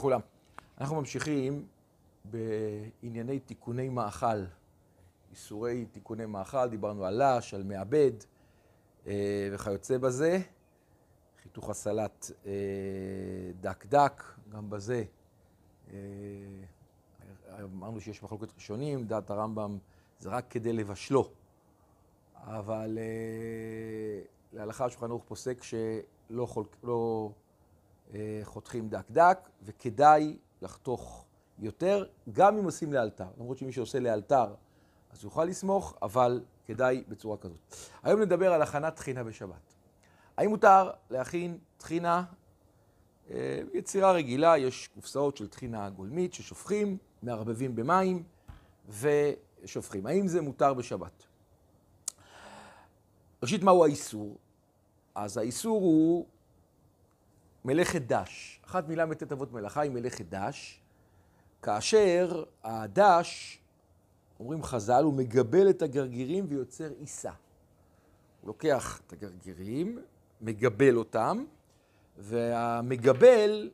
לכולם. אנחנו ממשיכים בענייני תיקוני מאכל, איסורי תיקוני מאכל, דיברנו על לש, על מעבד אה, וכיוצא בזה. חיתוך הסלט אה, דק דק, גם בזה אה, אמרנו שיש מחלוקת ראשונים, דעת הרמב"ם זה רק כדי לבשלו, אבל להלכה השולחן ערוך פוסק שלא חול, לא, חותכים דק דק, וכדאי לחתוך יותר, גם אם עושים לאלתר. למרות שמי שעושה לאלתר, אז יוכל לסמוך, אבל כדאי בצורה כזאת. היום נדבר על הכנת טחינה בשבת. האם מותר להכין טחינה, אה, יצירה רגילה, יש קופסאות של טחינה גולמית ששופכים, מערבבים במים ושופכים. האם זה מותר בשבת? ראשית, מהו האיסור? אז האיסור הוא מלאכת דש. אחת מילה מט' אבות מלאכה היא מלאכת דש, כאשר הדש, אומרים חז"ל, הוא מגבל את הגרגירים ויוצר עיסה. הוא לוקח את הגרגירים, מגבל אותם, והמגבל,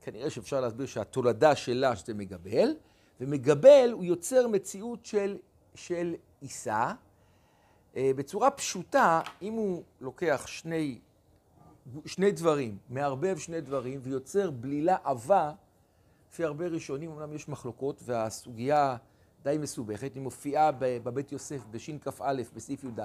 כנראה שאפשר להסביר שהתולדה שלה שזה מגבל, ומגבל הוא יוצר מציאות של, של עיסה. אה, בצורה פשוטה, אם הוא לוקח שני שני דברים, מערבב שני דברים ויוצר בלילה עבה, לפי הרבה ראשונים, אמנם יש מחלוקות והסוגיה די מסובכת, היא מופיעה בבית יוסף בשכ"א בסעיף י"ד,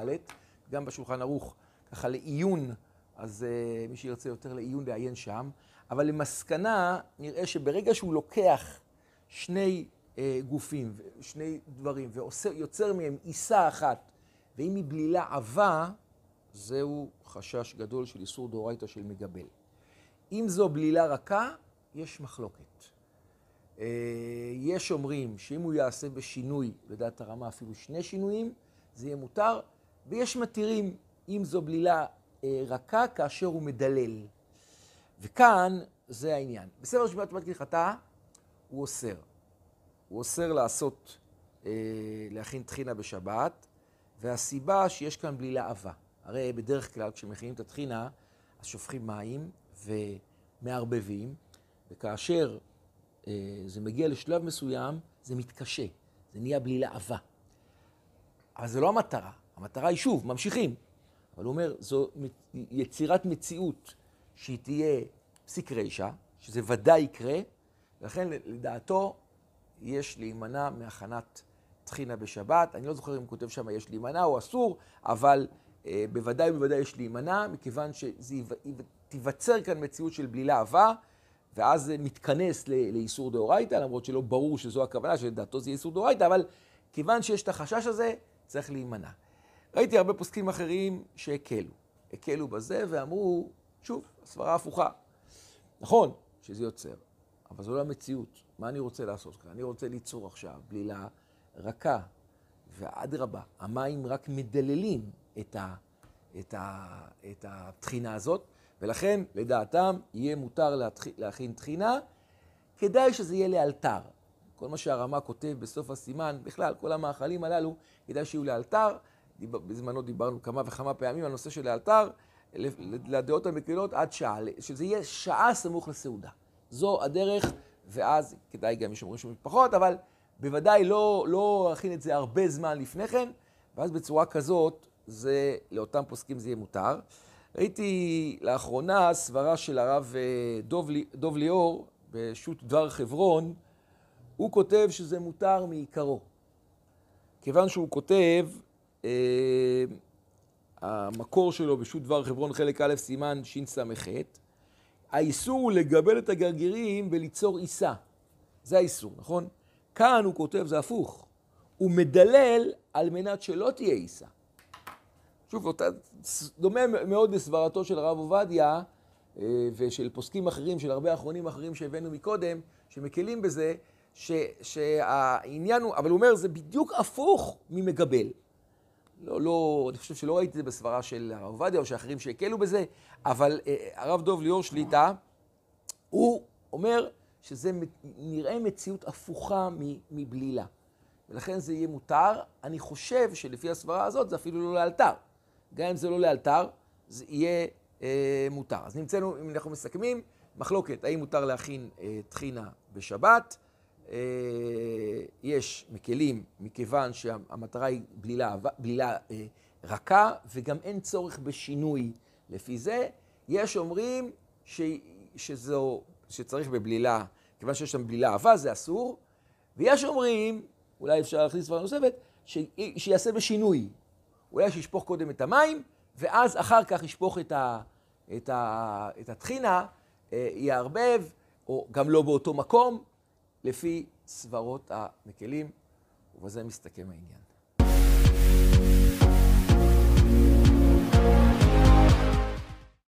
גם בשולחן ערוך, ככה לעיון, אז uh, מי שירצה יותר לעיון לעיין שם, אבל למסקנה נראה שברגע שהוא לוקח שני uh, גופים, שני דברים, ויוצר מהם עיסה אחת, ואם היא בלילה עבה, זהו חשש גדול של איסור דאורייתא של מגבל. אם זו בלילה רכה, יש מחלוקת. אה, יש אומרים שאם הוא יעשה בשינוי, לדעת הרמה אפילו שני שינויים, זה יהיה מותר, ויש מתירים אם זו בלילה אה, רכה כאשר הוא מדלל. וכאן זה העניין. בספר שמירת שבת כהלכתה הוא אוסר. הוא אוסר לעשות, אה, להכין טחינה בשבת, והסיבה שיש כאן בלילה עבה. הרי בדרך כלל כשמכינים את הטחינה, אז שופכים מים ומערבבים, וכאשר אה, זה מגיע לשלב מסוים, זה מתקשה, זה נהיה בלי להבה. אבל זה לא המטרה, המטרה היא שוב, ממשיכים. אבל הוא אומר, זו יצירת מציאות שהיא תהיה פסיק רישא, שזה ודאי יקרה, ולכן לדעתו יש להימנע מהכנת טחינה בשבת. אני לא זוכר אם הוא כותב שם יש להימנע או אסור, אבל בוודאי ובוודאי יש להימנע, מכיוון שתיווצר כאן מציאות של בלילה עבה, ואז זה מתכנס לאיסור דאורייתא, למרות שלא ברור שזו הכוונה, שלדעתו זה איסור דאורייתא, אבל כיוון שיש את החשש הזה, צריך להימנע. ראיתי הרבה פוסקים אחרים שהקלו. הקלו בזה ואמרו, שוב, הסברה הפוכה. נכון שזה יוצר, אבל זו לא המציאות. מה אני רוצה לעשות כאן? אני רוצה ליצור עכשיו בלילה רכה, ואדרבה, המים רק מדללים את, ה, את, ה, את התחינה הזאת, ולכן לדעתם יהיה מותר להתח... להכין תחינה, כדאי שזה יהיה לאלתר. כל מה שהרמה כותב בסוף הסימן, בכלל, כל המאכלים הללו, כדאי שיהיו לאלתר. דיבר, בזמנו דיברנו כמה וכמה פעמים על נושא של לאלתר, לדעות המקבילות עד שעה, שזה יהיה שעה סמוך לסעודה. זו הדרך, ואז כדאי גם, שאומרים פחות, אבל בוודאי לא, לא להכין את זה הרבה זמן לפני כן, ואז בצורה כזאת זה, לאותם פוסקים זה יהיה מותר. ראיתי לאחרונה סברה של הרב אה, דוב, דוב ליאור בשו"ת דבר חברון, הוא כותב שזה מותר מעיקרו. כיוון שהוא כותב, אה, המקור שלו בשו"ת דבר חברון חלק א' סימן שס"ח, האיסור הוא לגבל את הגרגירים וליצור עיסה. זה האיסור, נכון? כאן הוא כותב, זה הפוך, הוא מדלל על מנת שלא תהיה עיסה. שוב, אותה, דומה מאוד לסברתו של הרב עובדיה אה, ושל פוסקים אחרים, של הרבה אחרונים אחרים שהבאנו מקודם, שמקלים בזה, ש, שהעניין הוא, אבל הוא אומר, זה בדיוק הפוך ממגבל. לא, לא, אני חושב שלא ראיתי את זה בסברה של הרב עובדיה או שאחרים שהקלו בזה, אבל אה, הרב דוב ליאור שליטה, הוא אומר שזה נראה מציאות הפוכה מבלילה. ולכן זה יהיה מותר. אני חושב שלפי הסברה הזאת זה אפילו לא לאלתר. גם אם זה לא לאלתר, זה יהיה אה, מותר. אז נמצאנו, אם אנחנו מסכמים, מחלוקת, האם מותר להכין אה, טחינה בשבת? אה, יש מקלים, מכיוון שהמטרה היא בלילה, בלילה אה, רכה, וגם אין צורך בשינוי לפי זה. יש אומרים ש, שזו, שצריך בבלילה, כיוון שיש שם בלילה עבה, זה אסור, ויש אומרים, אולי אפשר להכניס דבר נוספת, שיעשה בשינוי. אולי שישפוך קודם את המים, ואז אחר כך ישפוך את, ה, את, ה, את הטחינה, אה, יערבב, או גם לא באותו מקום, לפי סברות המקלים, ובזה מסתכם העניין.